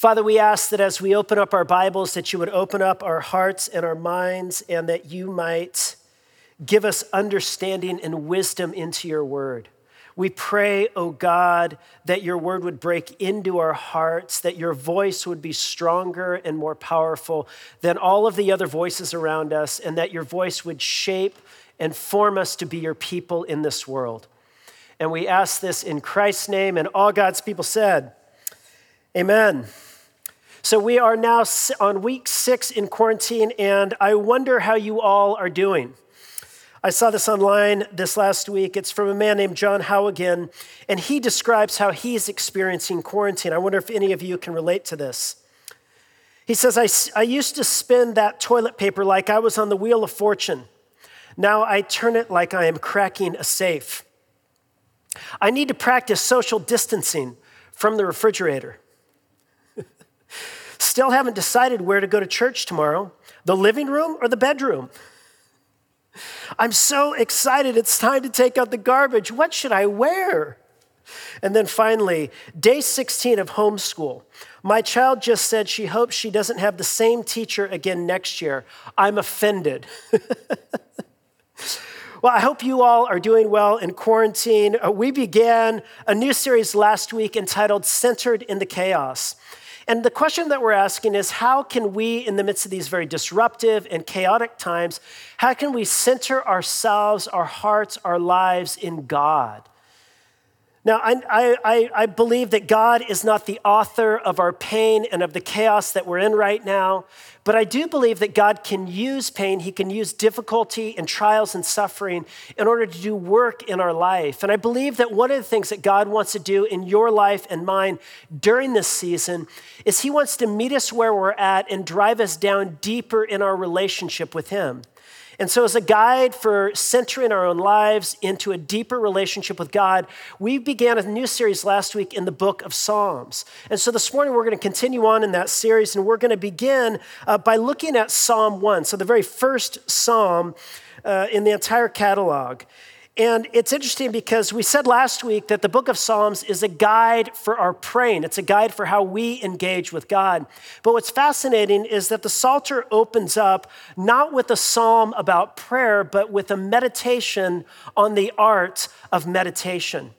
Father, we ask that as we open up our Bibles, that you would open up our hearts and our minds, and that you might give us understanding and wisdom into your word. We pray, oh God, that your word would break into our hearts, that your voice would be stronger and more powerful than all of the other voices around us, and that your voice would shape and form us to be your people in this world. And we ask this in Christ's name, and all God's people said, Amen. So we are now on week six in quarantine, and I wonder how you all are doing. I saw this online this last week. It's from a man named John Howigan, and he describes how he's experiencing quarantine. I wonder if any of you can relate to this. He says, I, I used to spin that toilet paper like I was on the wheel of fortune. Now I turn it like I am cracking a safe. I need to practice social distancing from the refrigerator. Still haven't decided where to go to church tomorrow the living room or the bedroom. I'm so excited. It's time to take out the garbage. What should I wear? And then finally, day 16 of homeschool. My child just said she hopes she doesn't have the same teacher again next year. I'm offended. well, I hope you all are doing well in quarantine. Uh, we began a new series last week entitled Centered in the Chaos. And the question that we're asking is how can we, in the midst of these very disruptive and chaotic times, how can we center ourselves, our hearts, our lives in God? Now, I, I, I, believe that God is not the author of our pain and of the chaos that we're in right now, but I do believe that God can use pain, He can use difficulty and trials and suffering in order to do work in our life. And I believe that one of the things that God wants to do in your life and mine during this season is He wants to meet us where we're at and drive us down deeper in our relationship with Him. And so, as a guide for centering our own lives into a deeper relationship with God, we began a new series last week in the book of Psalms. And so, this morning we're going to continue on in that series, and we're going to begin uh, by looking at Psalm 1. So, the very first psalm uh, in the entire catalog. And it's interesting because we said last week that the book of Psalms is a guide for our praying. It's a guide for how we engage with God. But what's fascinating is that the Psalter opens up not with a psalm about prayer, but with a meditation on the art of meditation.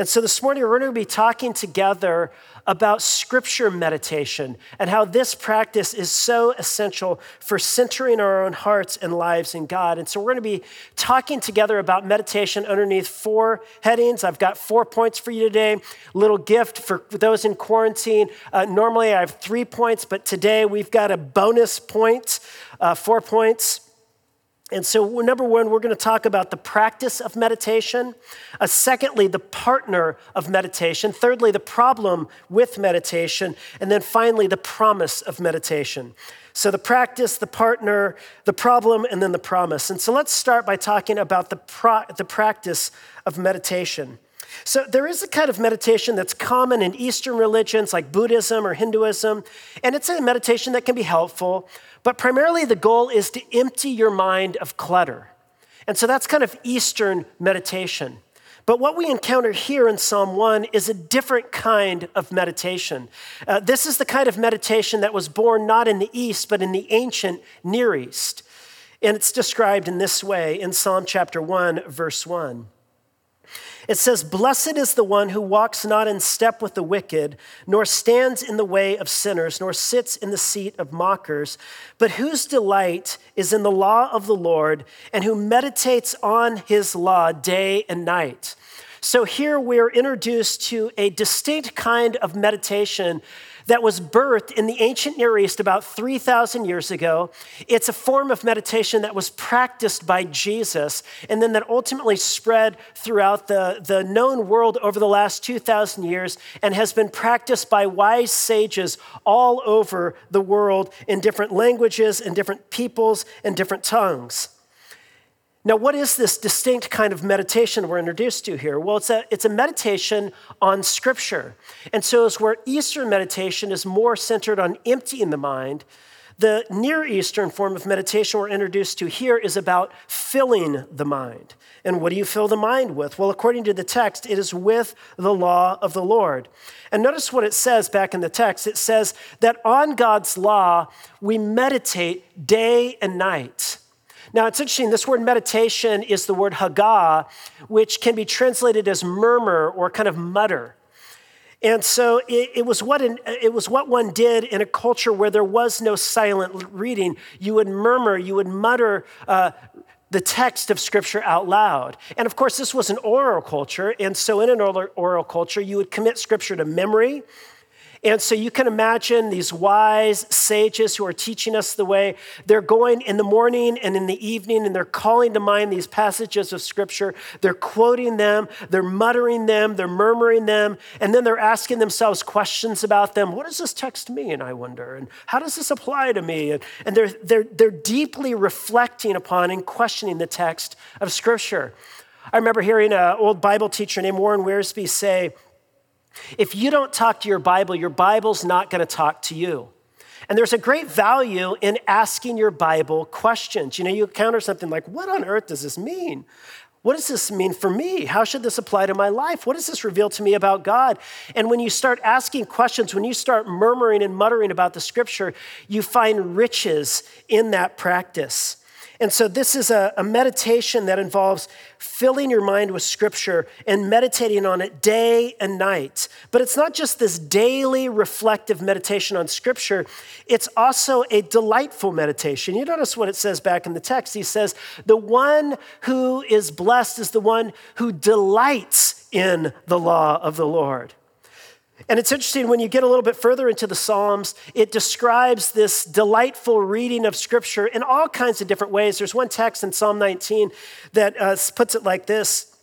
And so this morning we're going to be talking together about scripture meditation and how this practice is so essential for centering our own hearts and lives in God. And so we're going to be talking together about meditation underneath four headings. I've got four points for you today. Little gift for those in quarantine. Uh, normally I have three points, but today we've got a bonus point, uh, four points. And so, number one, we're going to talk about the practice of meditation. Uh, secondly, the partner of meditation. Thirdly, the problem with meditation. And then finally, the promise of meditation. So, the practice, the partner, the problem, and then the promise. And so, let's start by talking about the, pro- the practice of meditation. So, there is a kind of meditation that's common in Eastern religions like Buddhism or Hinduism, and it's a meditation that can be helpful. But primarily, the goal is to empty your mind of clutter. And so that's kind of Eastern meditation. But what we encounter here in Psalm 1 is a different kind of meditation. Uh, this is the kind of meditation that was born not in the East, but in the ancient Near East. And it's described in this way in Psalm chapter 1, verse 1. It says, Blessed is the one who walks not in step with the wicked, nor stands in the way of sinners, nor sits in the seat of mockers, but whose delight is in the law of the Lord, and who meditates on his law day and night. So here we're introduced to a distinct kind of meditation that was birthed in the ancient Near East about 3,000 years ago. It's a form of meditation that was practiced by Jesus and then that ultimately spread throughout the, the known world over the last 2,000 years and has been practiced by wise sages all over the world in different languages and different peoples and different tongues. Now, what is this distinct kind of meditation we're introduced to here? Well, it's a, it's a meditation on Scripture. And so, as where Eastern meditation is more centered on emptying the mind, The Near Eastern form of meditation we're introduced to here is about filling the mind. And what do you fill the mind with? Well, according to the text, it is with the law of the Lord. And notice what it says back in the text it says that on God's law, we meditate day and night. Now, it's interesting, this word meditation is the word haggah, which can be translated as murmur or kind of mutter. And so it, it, was what an, it was what one did in a culture where there was no silent reading. You would murmur, you would mutter uh, the text of Scripture out loud. And of course, this was an oral culture. And so in an oral, oral culture, you would commit Scripture to memory. And so you can imagine these wise sages who are teaching us the way. They're going in the morning and in the evening and they're calling to mind these passages of scripture. They're quoting them, they're muttering them, they're murmuring them, and then they're asking themselves questions about them. What does this text mean, I wonder? And how does this apply to me? And, and they're, they're, they're deeply reflecting upon and questioning the text of scripture. I remember hearing an old Bible teacher named Warren Wiersbe say, if you don't talk to your Bible, your Bible's not going to talk to you. And there's a great value in asking your Bible questions. You know, you encounter something like, what on earth does this mean? What does this mean for me? How should this apply to my life? What does this reveal to me about God? And when you start asking questions, when you start murmuring and muttering about the scripture, you find riches in that practice. And so, this is a, a, meditation that involves filling your mind with scripture and meditating on it day and night. But it's not just this daily reflective meditation on scripture, it's also a delightful meditation. You notice what it says back in the text. He says, The one who is blessed is the one who delights in the law of the Lord. And it's interesting when you get a little bit further into the Psalms, it describes this delightful reading of Scripture in all kinds of different ways. There's one text in Psalm 19 that uh, puts it like this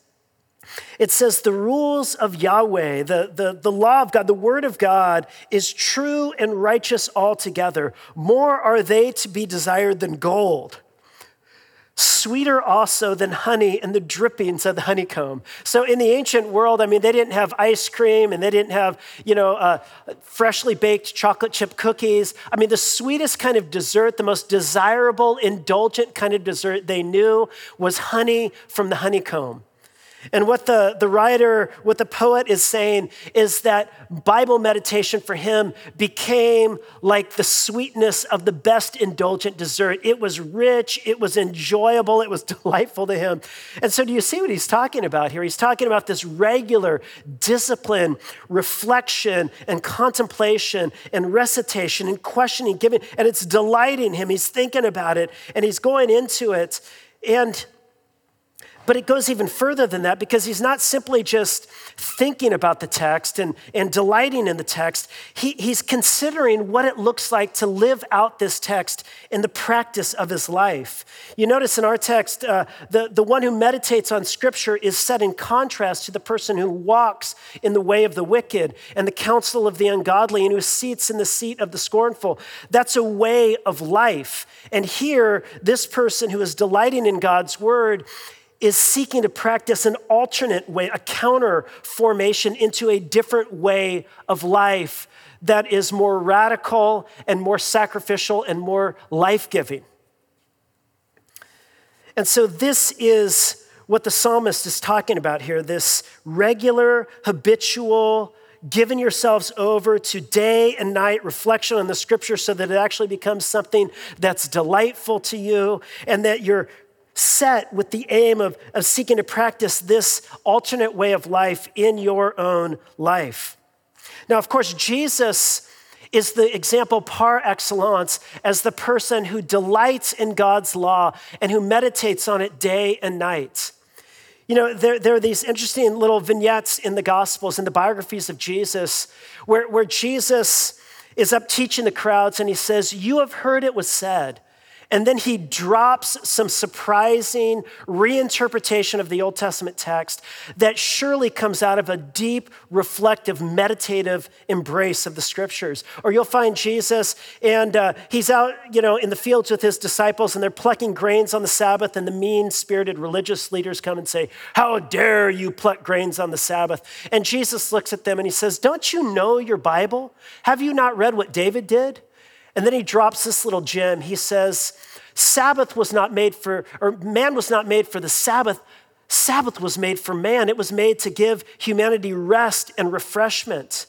It says, The rules of Yahweh, the, the, the law of God, the word of God is true and righteous altogether. More are they to be desired than gold sweeter also than honey and the drippings of the honeycomb. So in the ancient world, I mean, they didn't have ice cream and they didn't have, you know, uh, freshly baked chocolate chip cookies. I mean, the sweetest kind of dessert, the most desirable, indulgent kind of dessert they knew was honey from the honeycomb. And what the, the writer, what the poet is saying is that Bible meditation for him became like the sweetness of the best indulgent dessert. It was rich, it was enjoyable, it was delightful to him. And so, do you see what he's talking about here? He's talking about this regular discipline, reflection, and contemplation, and recitation, and questioning, giving, and it's delighting him. He's thinking about it, and he's going into it. And but it goes even further than that because he's not simply just thinking about the text and, and delighting in the text. He, he's considering what it looks like to live out this text in the practice of his life. You notice in our text, uh, the, the one who meditates on Scripture is set in contrast to the person who walks in the way of the wicked and the counsel of the ungodly and who sits in the seat of the scornful. That's a way of life. And here, this person who is delighting in God's word is seeking to practice an alternate way, a counter formation into a different way of life that is more radical and more sacrificial and more life giving. And so, this is what the psalmist is talking about here this regular, habitual, giving yourselves over to day and night reflection on the scripture so that it actually becomes something that's delightful to you and that you're set with the aim of, of seeking to practice this alternate way of life in your own life. Now, of course, Jesus is the example par excellence as the person who delights in God's law and who meditates on it day and night. You know, there, there are these interesting little vignettes in the Gospels, in the biographies of Jesus, where, where Jesus is up teaching the crowds and he says, You have heard it was said, and then he drops some surprising reinterpretation of the Old Testament text that surely comes out of a deep, reflective, meditative embrace of the scriptures. Or you'll find Jesus and uh, he's out, you know, in the fields with his disciples and they're plucking grains on the Sabbath, and the mean spirited religious leaders come and say, How dare you pluck grains on the Sabbath? And Jesus looks at them and he says, Don't you know your Bible? Have you not read what David did? And then he drops this little gem. He says, Sabbath was not made for, or man was not made for the Sabbath. Sabbath was made for man. It was made to give humanity rest and refreshment.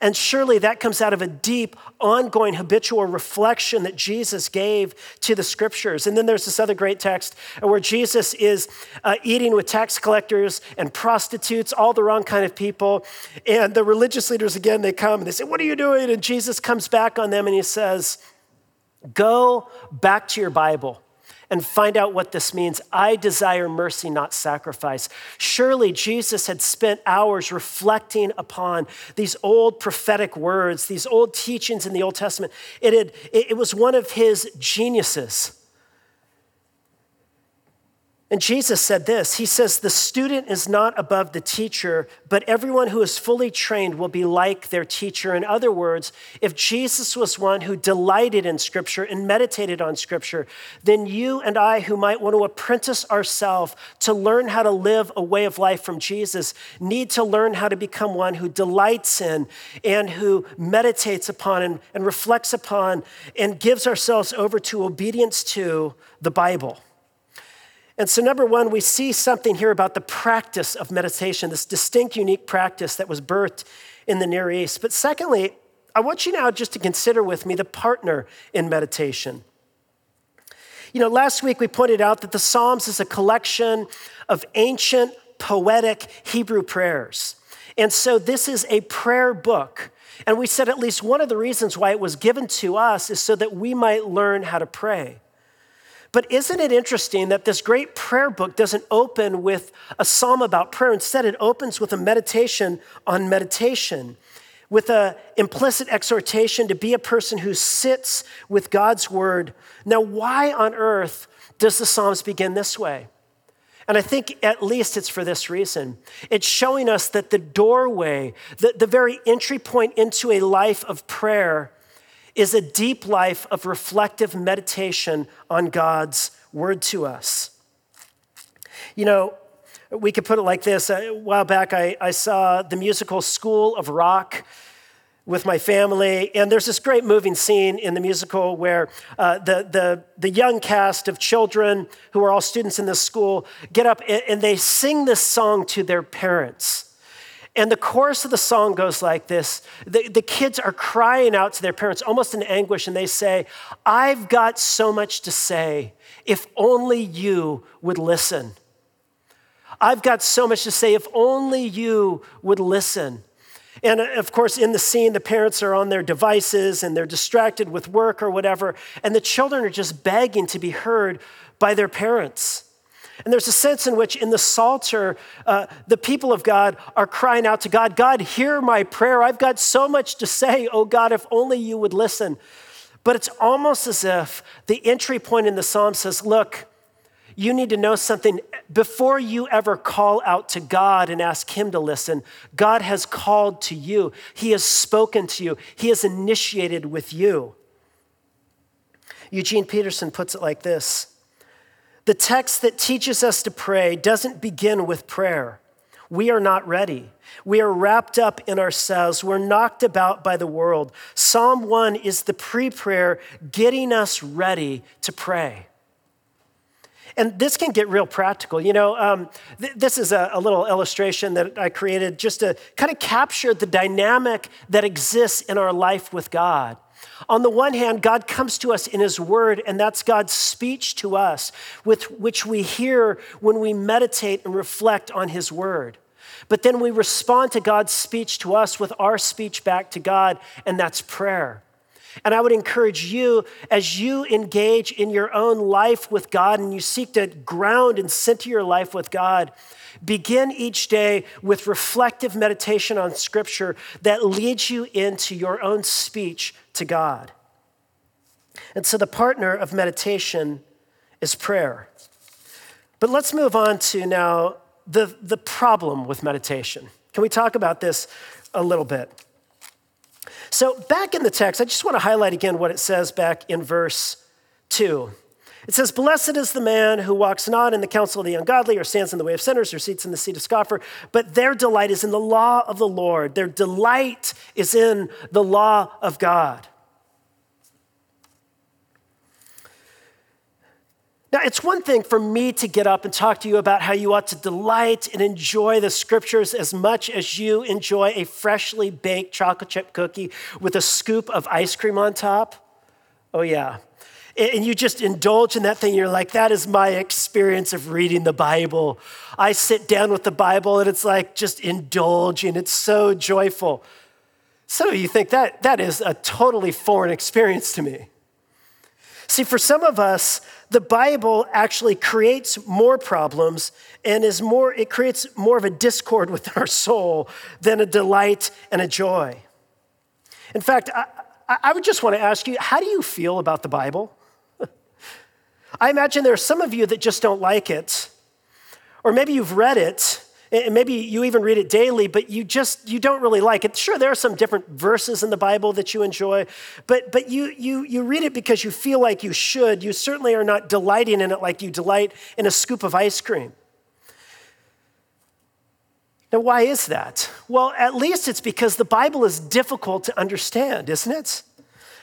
And surely that comes out of a deep, ongoing, habitual reflection that Jesus gave to the scriptures. And then there's this other great text where Jesus is uh, eating with tax collectors and prostitutes, all the wrong kind of people. And the religious leaders, again, they come and they say, What are you doing? And Jesus comes back on them and he says, Go back to your Bible and find out what this means. I desire mercy, not sacrifice. Surely Jesus had spent hours reflecting upon these old prophetic words, these old teachings in the Old Testament. It, had, it was one of his geniuses. And Jesus said this He says, The student is not above the teacher, but everyone who is fully trained will be like their teacher. In other words, if Jesus was one who delighted in Scripture and meditated on Scripture, then you and I, who might want to apprentice ourselves to learn how to live a way of life from Jesus, need to learn how to become one who delights in and who meditates upon and, and reflects upon and gives ourselves over to obedience to the Bible. And so, number one, we see something here about the practice of meditation, this distinct, unique practice that was birthed in the Near East. But secondly, I want you now just to consider with me the partner in meditation. You know, last week we pointed out that the Psalms is a collection of ancient, poetic Hebrew prayers. And so this is a prayer book. And we said at least one of the reasons why it was given to us is so that we might learn how to pray. But isn't it interesting that this great prayer book doesn't open with a psalm about prayer? Instead, it opens with a meditation on meditation, with an implicit exhortation to be a person who sits with God's word. Now, why on earth does the Psalms begin this way? And I think at least it's for this reason. It's showing us that the doorway, the, the very entry point into a life of prayer, is a deep life of reflective meditation on God's word to us. You know, we could put it like this. A while back, I, I saw the musical School of Rock with my family. And there's this great moving scene in the musical where uh, the, the, the young cast of children who are all students in this school get up and, and they sing this song to their parents. And the chorus of the song goes like this the, the kids are crying out to their parents, almost in anguish, and they say, I've got so much to say. If only you would listen. I've got so much to say. If only you would listen. And uh, of course, in the scene, the parents are on their devices and they're distracted with work or whatever, and the children are just begging to be heard by their parents. And there's a sense in which, in the Psalter, uh, the people of God are crying out to God, God, hear my prayer. I've got so much to say. Oh, God, if only you would listen. But it's almost as if the entry point in the psalm says, Look, you need to know something. Before you ever call out to God and ask Him to listen, God has called to you. He has spoken to you, He has initiated with you. Eugene Peterson puts it like this the text that teaches us to pray doesn't begin with prayer. We are not ready. We are wrapped up in ourselves. We're knocked about by the world. Psalm 1 is the pre prayer getting us ready to pray. And this can get real practical. You know, um, th- this is a, a little illustration that I created just to kind of capture the dynamic that exists in our life with God. On the one hand, God comes to us in His Word, and that's God's speech to us, with which we hear when we meditate and reflect on His Word. But then we respond to God's speech to us with our speech back to God, and that's prayer. And I would encourage you, as you engage in your own life with God and you seek to ground and center your life with God, begin each day with reflective meditation on Scripture that leads you into your own speech to God. And so the partner of meditation is prayer. But let's move on to now the, the problem with meditation. Can we talk about this a little bit? So, back in the text, I just want to highlight again what it says back in verse 2. It says, Blessed is the man who walks not in the counsel of the ungodly, or stands in the way of sinners, or seats in the seat of scoffer, but their delight is in the law of the Lord. Their delight is in the law of God. Now, it's one thing for me to get up and talk to you about how you ought to delight and enjoy the scriptures as much as you enjoy a freshly baked chocolate chip cookie with a scoop of ice cream on top. Oh, yeah. And you just indulge in that thing. You're like, that is my experience of reading the Bible. I sit down with the Bible and it's like just indulging. It's so joyful. Some of you think that that is a totally foreign experience to me. See, for some of us, the Bible actually creates more problems and is more, it creates more of a discord within our soul than a delight and a joy. In fact, I, I would just want to ask you how do you feel about the Bible? I imagine there are some of you that just don't like it, or maybe you've read it and maybe you even read it daily but you just you don't really like it. Sure there are some different verses in the bible that you enjoy but but you you you read it because you feel like you should. You certainly are not delighting in it like you delight in a scoop of ice cream. Now why is that? Well at least it's because the bible is difficult to understand isn't it?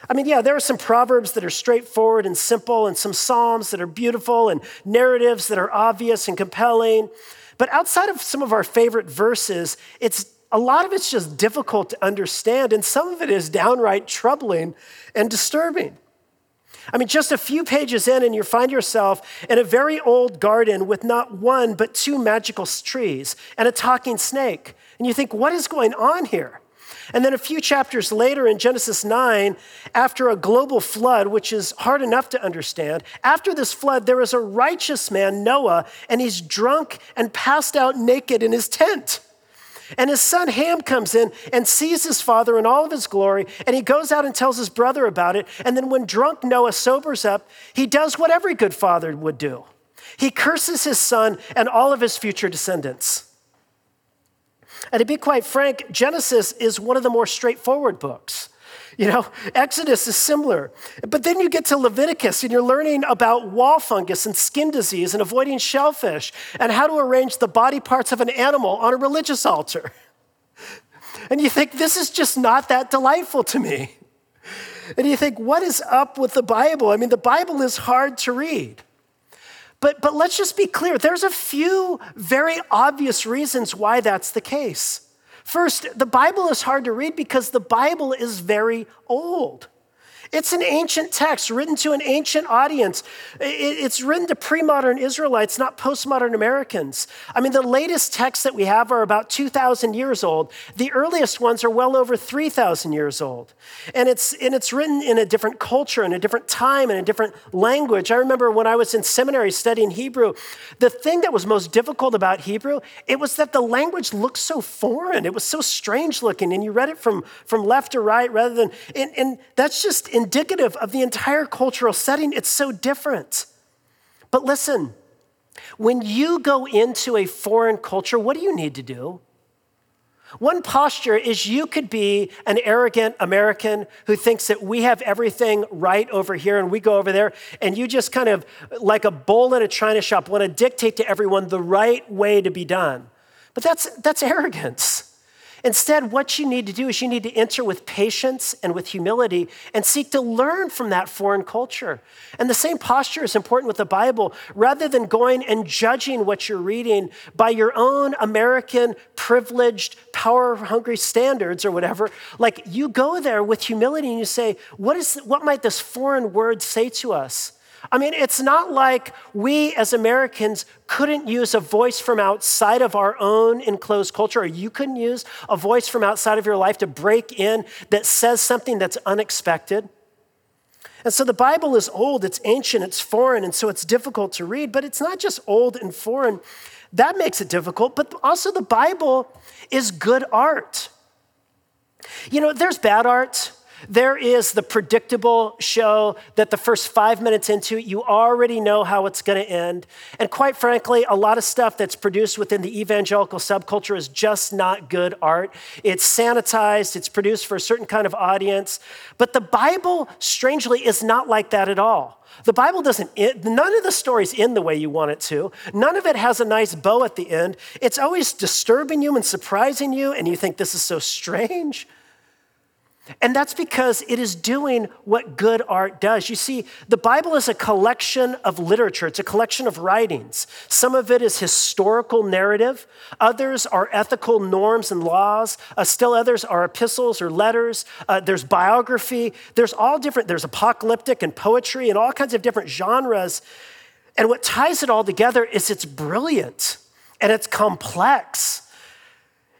I mean, yeah, there are some proverbs that are straightforward and simple, and some psalms that are beautiful, and narratives that are obvious and compelling. But outside of some of our favorite verses, it's a lot of it's just difficult to understand, and some of it is downright troubling and disturbing. I mean, just a few pages in, and you find yourself in a very old garden with not one, but two magical trees and a talking snake. And you think, what is going on here? And then a few chapters later in Genesis 9, after a global flood, which is hard enough to understand, after this flood, there is a righteous man, Noah, and he's drunk and passed out naked in his tent. And his son Ham comes in and sees his father in all of his glory, and he goes out and tells his brother about it. And then, when drunk Noah sobers up, he does what every good father would do he curses his son and all of his future descendants. And to be quite frank, Genesis is one of the more straightforward books. You know, Exodus is similar. But then you get to Leviticus and you're learning about wall fungus and skin disease and avoiding shellfish and how to arrange the body parts of an animal on a religious altar. And you think, this is just not that delightful to me. And you think, what is up with the Bible? I mean, the Bible is hard to read. But, but let's just be clear there's a few very obvious reasons why that's the case. First, the Bible is hard to read because the Bible is very old. It's an ancient text written to an ancient audience. It's written to pre modern Israelites, not postmodern Americans. I mean, the latest texts that we have are about 2,000 years old. The earliest ones are well over 3,000 years old. And it's, and it's written in a different culture, in a different time, in a different language. I remember when I was in seminary studying Hebrew, the thing that was most difficult about Hebrew, it was that the language looked so foreign. It was so strange looking, and you read it from, from left to right rather than, and, and that's just indicative of the entire cultural setting. It's so different. But listen, when you go into a foreign culture, what do you need to do? One posture is you could be an arrogant American who thinks that we have everything right over here and we go over there, and you just kind of, like a bull in a china shop, want to dictate to everyone the right way to be done. But that's, that's arrogance. Instead, what you need to do is you need to enter with patience and with humility and seek to learn from that foreign culture. And the same posture is important with the Bible. Rather than going and judging what you're reading by your own American privileged, power hungry standards or whatever, like you go there with humility and you say, what, is, what might this foreign word say to us? I mean, it's not like we as Americans couldn't use a voice from outside of our own enclosed culture, or you couldn't use a voice from outside of your life to break in that says something that's unexpected. And so the Bible is old, it's ancient, it's foreign, and so it's difficult to read, but it's not just old and foreign. That makes it difficult, but also the Bible is good art. You know, there's bad art. There is the predictable show that the first five minutes into you already know how it's going to end. And quite frankly, a lot of stuff that's produced within the evangelical subculture is just not good art. It's sanitized, it's produced for a certain kind of audience. But the Bible, strangely, is not like that at all. The Bible doesn't, none of the stories end the way you want it to. None of it has a nice bow at the end. It's always disturbing you and surprising you, and you think this is so strange. And that's because it is doing what good art does. You see, the Bible is a collection of literature, it's a collection of writings. Some of it is historical narrative, others are ethical norms and laws, uh, still others are epistles or letters. Uh, there's biography, there's all different, there's apocalyptic and poetry and all kinds of different genres. And what ties it all together is it's brilliant and it's complex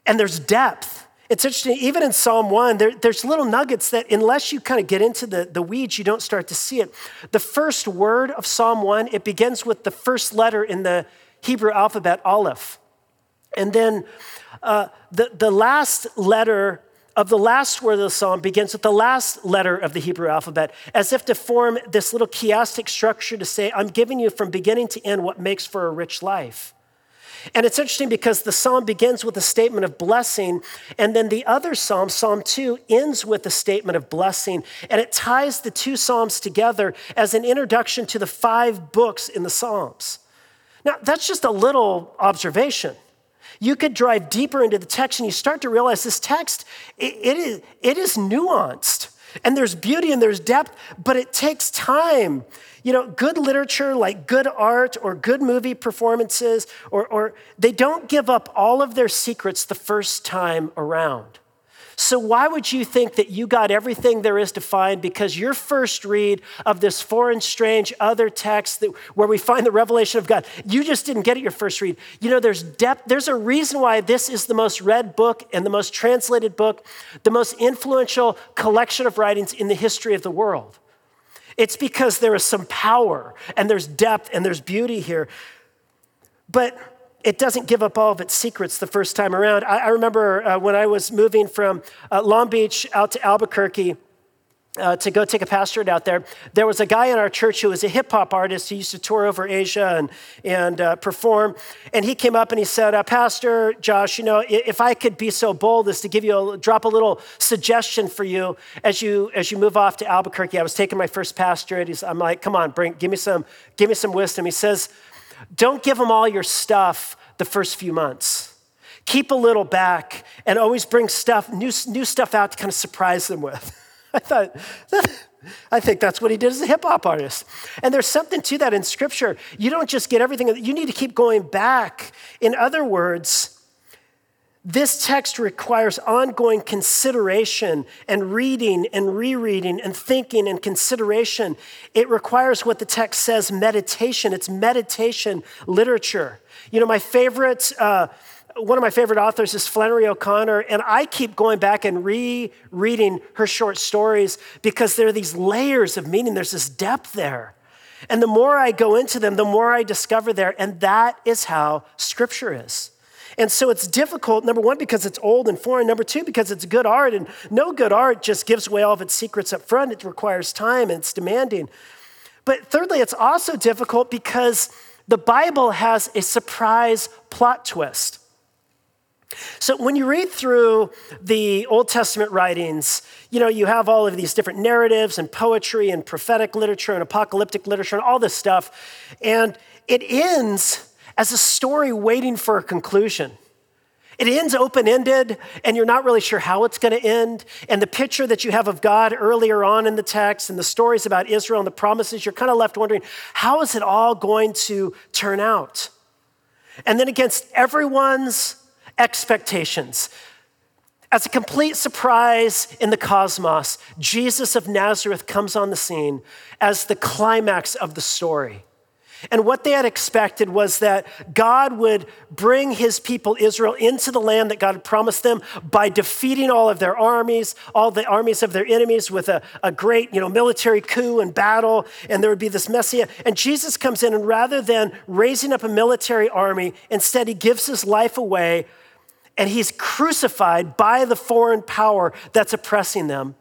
and there's depth it's interesting, even in Psalm 1, there, there's little nuggets that, unless you kind of get into the, the weeds, you don't start to see it. The first word of Psalm 1, it begins with the first letter in the Hebrew alphabet, Aleph. And then uh, the, the last letter of the last word of the psalm begins with the last letter of the Hebrew alphabet, as if to form this little chiastic structure to say, I'm giving you from beginning to end what makes for a rich life. And it's interesting because the psalm begins with a statement of blessing, and then the other psalm, Psalm 2, ends with a statement of blessing. And it ties the two psalms together as an introduction to the five books in the Psalms. Now, that's just a little observation. You could drive deeper into the text and you start to realize this text, it, it, is, it is nuanced. And there's beauty and there's depth, but it takes time. You know, good literature like good art or good movie performances, or, or they don't give up all of their secrets the first time around. So, why would you think that you got everything there is to find because your first read of this foreign, strange, other text that, where we find the revelation of God, you just didn't get it your first read? You know, there's depth. There's a reason why this is the most read book and the most translated book, the most influential collection of writings in the history of the world. It's because there is some power and there's depth and there's beauty here. But it doesn't give up all of its secrets the first time around. I, I remember uh, when I was moving from uh, Long Beach out to Albuquerque. Uh, to go take a pastorate out there, there was a guy in our church who was a hip hop artist. He used to tour over Asia and, and uh, perform. And he came up and he said, uh, Pastor Josh, you know, if I could be so bold as to give you a, drop a little suggestion for you as you as you move off to Albuquerque. I was taking my first pastorate. He's, I'm like, come on, bring, give me some, give me some wisdom. He says, don't give them all your stuff the first few months. Keep a little back and always bring stuff, new, new stuff out to kind of surprise them with. I thought, I think that's what he did as a hip hop artist. And there's something to that in scripture. You don't just get everything, you need to keep going back. In other words, this text requires ongoing consideration and reading and rereading and thinking and consideration. It requires what the text says meditation. It's meditation literature. You know, my favorite, uh, one of my favorite authors is Flannery O'Connor, and I keep going back and rereading her short stories because there are these layers of meaning, there's this depth there. And the more I go into them, the more I discover there, and that is how scripture is. And so it's difficult, number one, because it's old and foreign. Number two, because it's good art. And no good art just gives away all of its secrets up front. It requires time and it's demanding. But thirdly, it's also difficult because the Bible has a surprise plot twist. So when you read through the Old Testament writings, you know, you have all of these different narratives and poetry and prophetic literature and apocalyptic literature and all this stuff. And it ends as a story waiting for a conclusion. It ends open ended, and you're not really sure how it's going to end. And the picture that you have of God earlier on in the text and the stories about Israel and the promises, you're kind of left wondering, how is it all going to turn out? And then, against everyone's expectations, as a complete surprise in the cosmos, Jesus of Nazareth comes on the scene as the climax of the story. And what they had expected was that God would bring his people Israel into the land that God had promised them by defeating all of their armies, all the armies of their enemies with a, a great, you know, military coup and battle, and there would be this messiah. And Jesus comes in, and rather than raising up a military army, instead he gives his life away and he's crucified by the foreign power that's oppressing them.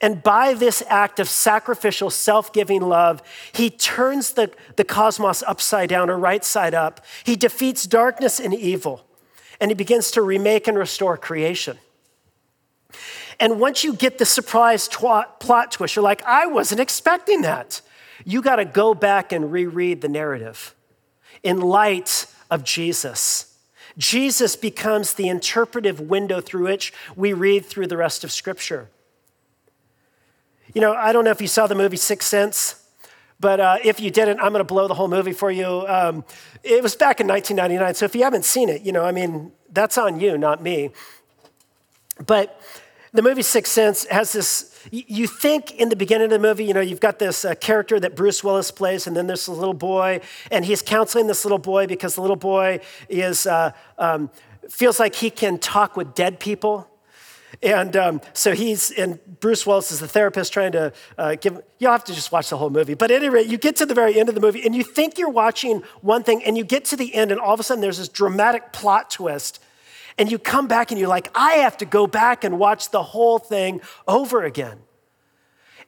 And by this act of sacrificial, self giving love, he turns the, the cosmos upside down or right side up. He defeats darkness and evil, and he begins to remake and restore creation. And once you get the surprise plot twist, you're like, I wasn't expecting that. You got to go back and reread the narrative in light of Jesus. Jesus becomes the interpretive window through which we read through the rest of Scripture. You know, I don't know if you saw the movie Sixth Sense. But uh, if you didn't, I'm going to blow the whole movie for you. Um, it was back in 1999, so if you haven't seen it, you know, I mean, that's on you, not me. But the movie Sixth Sense has this. You think in the beginning of the movie, you know, you've got this uh, character that Bruce Willis plays, and then there's a little boy, and he's counseling this little boy because the little boy is uh, um, feels like he can talk with dead people. And um, so he's, and Bruce Willis is the therapist trying to uh, give, you'll have to just watch the whole movie. But at any rate, you get to the very end of the movie and you think you're watching one thing, and you get to the end, and all of a sudden there's this dramatic plot twist. And you come back and you're like, I have to go back and watch the whole thing over again.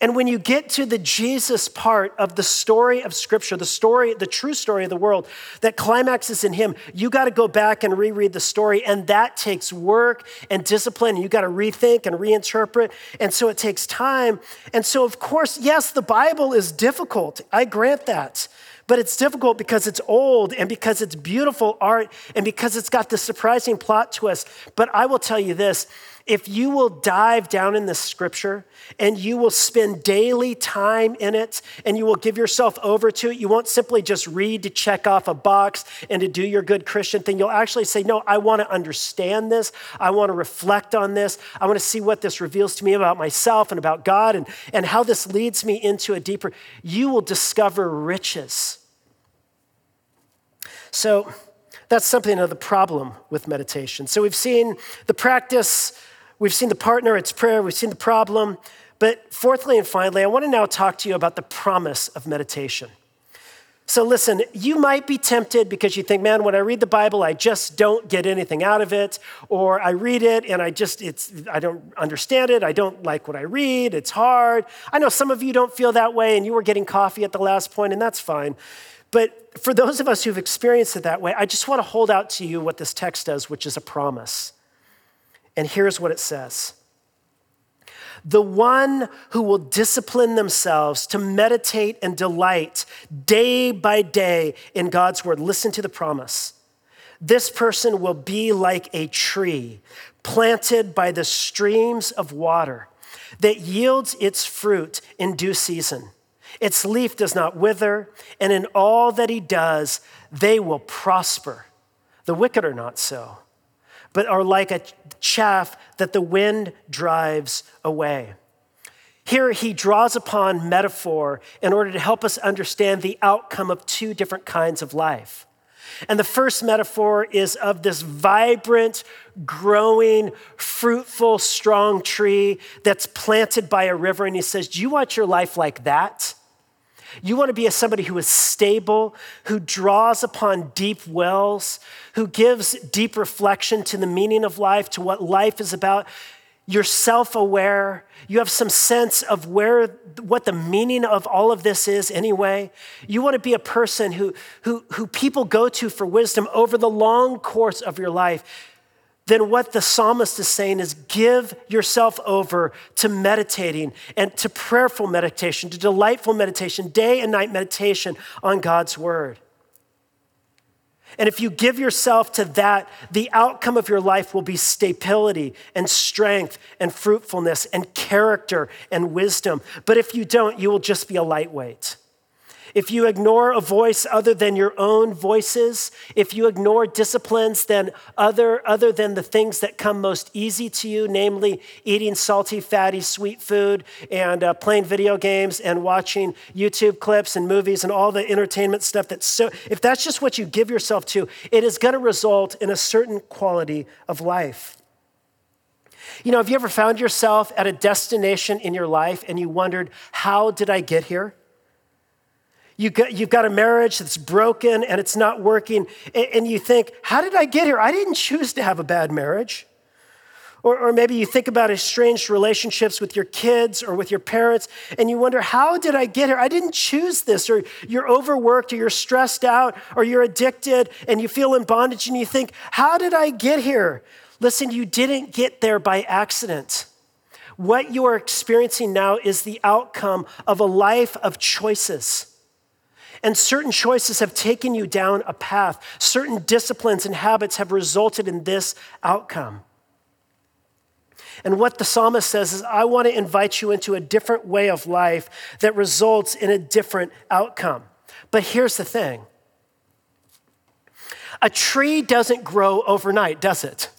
And when you get to the Jesus part of the story of Scripture, the story, the true story of the world that climaxes in Him, you got to go back and reread the story. And that takes work and discipline. And you got to rethink and reinterpret. And so it takes time. And so, of course, yes, the Bible is difficult. I grant that. But it's difficult because it's old and because it's beautiful art and because it's got this surprising plot twist. But I will tell you this if you will dive down in the scripture and you will spend daily time in it and you will give yourself over to it, you won't simply just read to check off a box and to do your good Christian thing. You'll actually say, No, I want to understand this. I want to reflect on this. I want to see what this reveals to me about myself and about God and, and how this leads me into a deeper. You will discover riches. So, that's something of the problem with meditation. So, we've seen the practice We've seen the partner, it's prayer, we've seen the problem. But fourthly and finally, I want to now talk to you about the promise of meditation. So, listen, you might be tempted because you think, man, when I read the Bible, I just don't get anything out of it. Or I read it and I just, it's, I don't understand it. I don't like what I read. It's hard. I know some of you don't feel that way and you were getting coffee at the last point, and that's fine. But for those of us who've experienced it that way, I just want to hold out to you what this text does, which is a promise. And here's what it says The one who will discipline themselves to meditate and delight day by day in God's word, listen to the promise. This person will be like a tree planted by the streams of water that yields its fruit in due season. Its leaf does not wither, and in all that he does, they will prosper. The wicked are not so but are like a chaff that the wind drives away. Here he draws upon metaphor in order to help us understand the outcome of two different kinds of life. And the first metaphor is of this vibrant, growing, fruitful, strong tree that's planted by a river. And he says, Do you want your life like that? You want to be a somebody who is stable, who draws upon deep wells, who gives deep reflection to the meaning of life, to what life is about. You're self aware. You have some sense of where, what the meaning of all of this is anyway. You want to be a person who, who, who people go to for wisdom over the long course of your life then what the psalmist is saying is give yourself over to meditating and to prayerful meditation, to delightful meditation, day and night meditation on God's word. And if you give yourself to that, the outcome of your life will be stability and strength and fruitfulness and character and wisdom. But if you don't, you will just be a lightweight. If you ignore a voice other than your own voices, if you ignore disciplines then other, other than the things that come most easy to you, namely eating salty, fatty, sweet food and uh, playing video games and watching YouTube clips and movies and all the entertainment stuff that's so, if that's just what you give yourself to, it is going to result in a certain quality of life. You know, have you ever found yourself at a destination in your life and you wondered, how did I get here? You got, you've got a marriage that's broken and it's not working, and you think, How did I get here? I didn't choose to have a bad marriage. Or, or, maybe you think about estranged relationships with your kids or with your parents, and you wonder, how did I get here? I didn't choose this. Or you're overworked, or you're stressed out, or you're addicted, and you feel in bondage, and you think, how did I get here? Listen, you didn't get there by accident. What you are experiencing now is the outcome of a life of choices. And certain choices have taken you down a path. Certain disciplines and habits have resulted in this outcome. And what the psalmist says is, I want to invite you into a different way of life that results in a different outcome. But here's the thing a tree doesn't grow overnight, does it?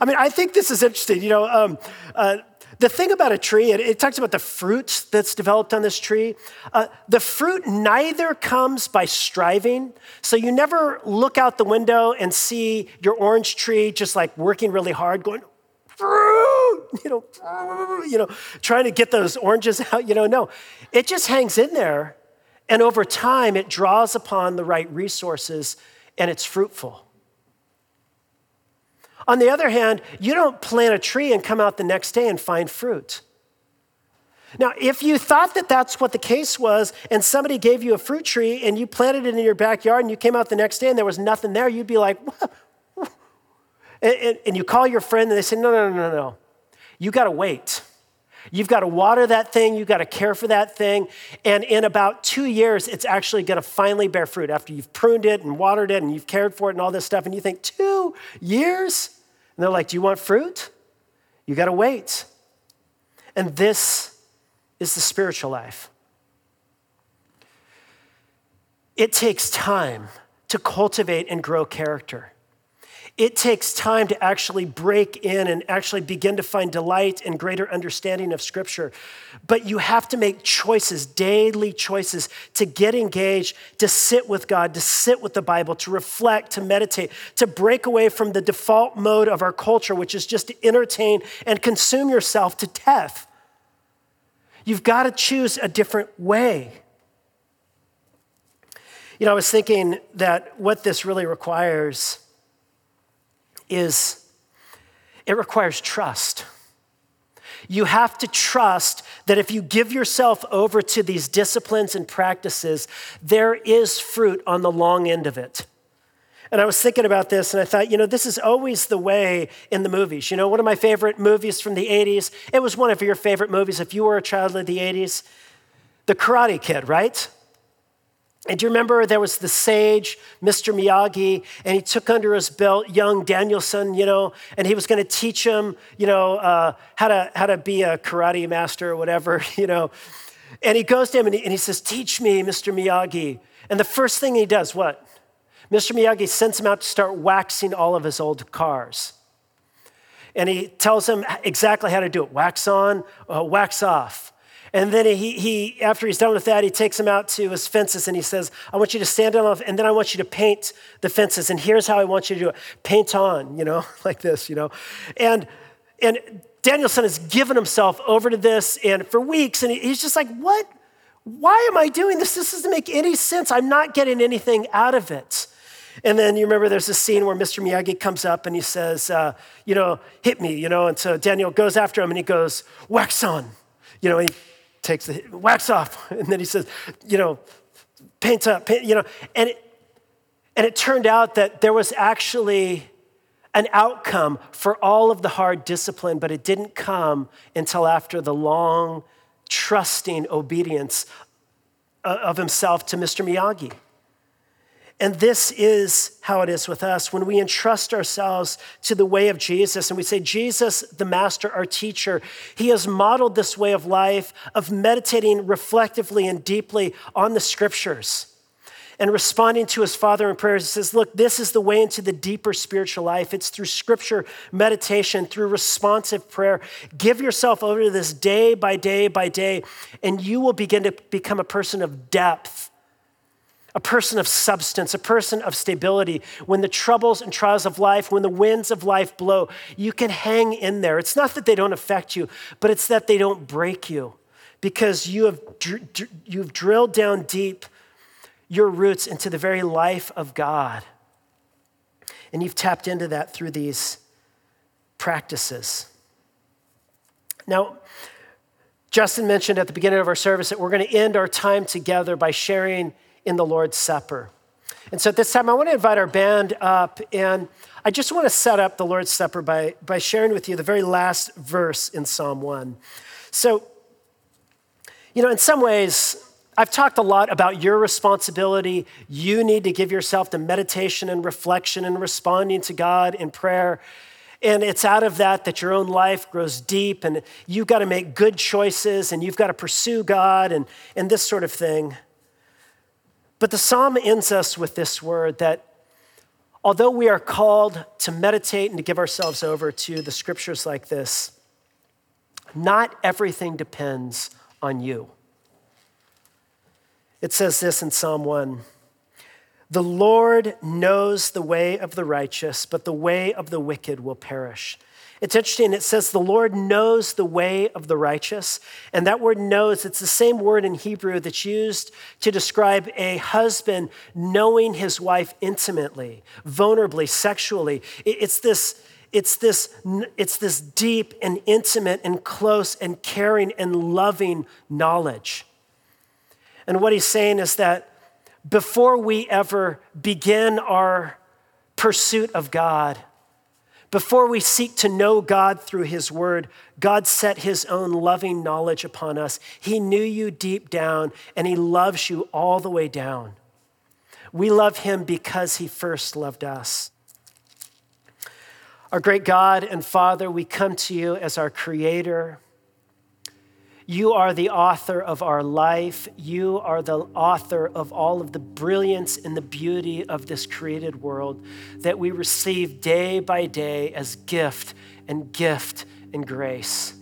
I mean, I think this is interesting. You know, um, uh, the thing about a tree, it, it, talks about the fruits that's developed on this tree. Uh, the fruit neither comes by striving. So you never look out the window and see your orange tree just like working really hard, going, you know, you know, trying to get those oranges out. You know, no, it just hangs in there. And over time, it draws upon the right resources and it's fruitful. On the other hand, you don't plant a tree and come out the next day and find fruit. Now, if you thought that that's what the case was, and somebody gave you a fruit tree and you planted it in your backyard and you came out the next day and there was nothing there, you'd be like, and, and, you call your friend and they say, no, no, no, no, no. You got to wait. You've got to water that thing, you've got to care for that thing. And in about two years, it's actually going to finally bear fruit after you've pruned it and watered it and you've cared for it and all this stuff. And you think, two years? And they're like, Do you want fruit? You got to wait. And this is the spiritual life. It takes time to cultivate and grow character it takes time to actually break in and actually begin to find delight and greater understanding of Scripture. But you have to make choices, daily choices, to get engaged, to sit with God, to sit with the Bible, to reflect, to meditate, to break away from the default mode of our culture, which is just to entertain and consume yourself to death. You've got to choose a different way. You know, I was thinking that what this really requires is it requires trust. You have to trust that if you give yourself over to these disciplines and practices, there is fruit on the long end of it. And I was thinking about this and I thought, you know, this is always the way in the movies. You know, one of my favorite movies from the 80s, it was one of your favorite movies if you were a child of the 80s, The Karate Kid, right? And do you remember there was the sage, Mr. Miyagi, and he took under his belt young Daniel-san, you know, and he was going to teach him, you know, uh, how, to, how to be a karate master or whatever, you know. And he goes to him and he, and he says, Teach me, Mr. Miyagi. And the first thing he does, what? Mr. Miyagi sends him out to start waxing all of his old cars. And he tells him exactly how to do it wax on, uh, wax off. And then he, he, after he's done with that, he takes him out to his fences and he says, I want you to stand on, and then I want you to paint the fences. And here's how I want you to do it paint on, you know, like this, you know. And, and Daniel-san has given himself over to this and for weeks, and he's just like, What? Why am I doing this? This doesn't make any sense. I'm not getting anything out of it. And then you remember there's a scene where Mr. Miyagi comes up and he says, uh, You know, hit me, you know. And so Daniel goes after him and he goes, Wax on. You know, he takes the wax off, and then he says, you know, paint up, paint, you know, and it, and it turned out that there was actually an outcome for all of the hard discipline, but it didn't come until after the long, trusting obedience uh, of himself to Mr. Miyagi. And this is how it is with us. When we entrust ourselves to the way of Jesus and we say, Jesus, the master, our teacher, he has modeled this way of life of meditating reflectively and deeply on the scriptures and responding to his father in prayers. He says, Look, this is the way into the deeper spiritual life. It's through scripture, meditation, through responsive prayer. Give yourself over to this day by day by day, and you will begin to become a person of depth a person of substance, a person of stability. When the troubles and trials of life, when the winds of life blow, you can hang in there. It's not that they don't affect you, but it's that they don't break you because you have, you've drilled down deep your roots into the very life of God. And you've tapped into that through these practices. Now, Justin mentioned at the beginning of our service that we're going to end our time together by sharing in the Lord's Supper. And so at this time, I want to invite our band up, and I just want to set up the Lord's Supper by, by sharing with you the very last verse in Psalm 1. So, you know, in some ways, I've talked a lot about your responsibility. You need to give yourself to meditation and reflection and responding to God in prayer. And it's out of that that your own life grows deep, and you've got to make good choices, and you've got to pursue God, and, and this sort of thing. But the psalm ends us with this word that although we are called to meditate and to give ourselves over to the scriptures like this, not everything depends on you. It says this in Psalm 1 The Lord knows the way of the righteous, but the way of the wicked will perish. It's interesting, it says the Lord knows the way of the righteous. And that word knows, it's the same word in Hebrew that's used to describe a husband knowing his wife intimately, vulnerably, sexually. It's this, it's this, it's this deep and intimate and close and caring and loving knowledge. And what he's saying is that before we ever begin our pursuit of God, before we seek to know God through his word, God set his own loving knowledge upon us. He knew you deep down, and he loves you all the way down. We love him because he first loved us. Our great God and Father, we come to you as our creator you are the author of our life. You are the author of all of the brilliance and the beauty of this created world that we receive day by day as gift and gift and grace.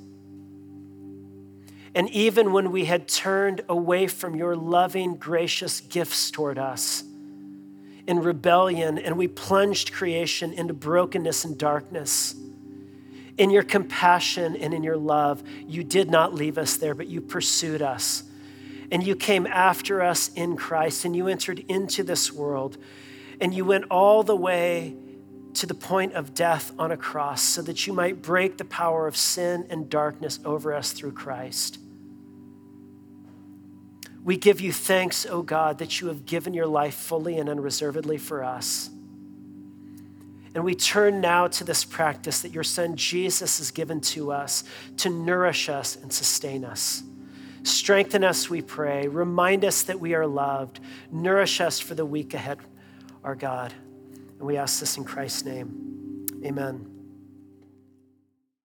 And even when we had turned away from your loving, gracious gifts toward us in rebellion and we plunged creation into brokenness and darkness, in your compassion and in your love, you did not leave us there, but you pursued us. And you came after us in Christ, and you entered into this world, and you went all the way to the point of death on a cross so that you might break the power of sin and darkness over us through Christ. We give you thanks, O oh God, that you have given your life fully and unreservedly for us. And we turn now to this practice that your son Jesus has given to us to nourish us and sustain us. Strengthen us, we pray. Remind us that we are loved. Nourish us for the week ahead, our God. And we ask this in Christ's name. Amen.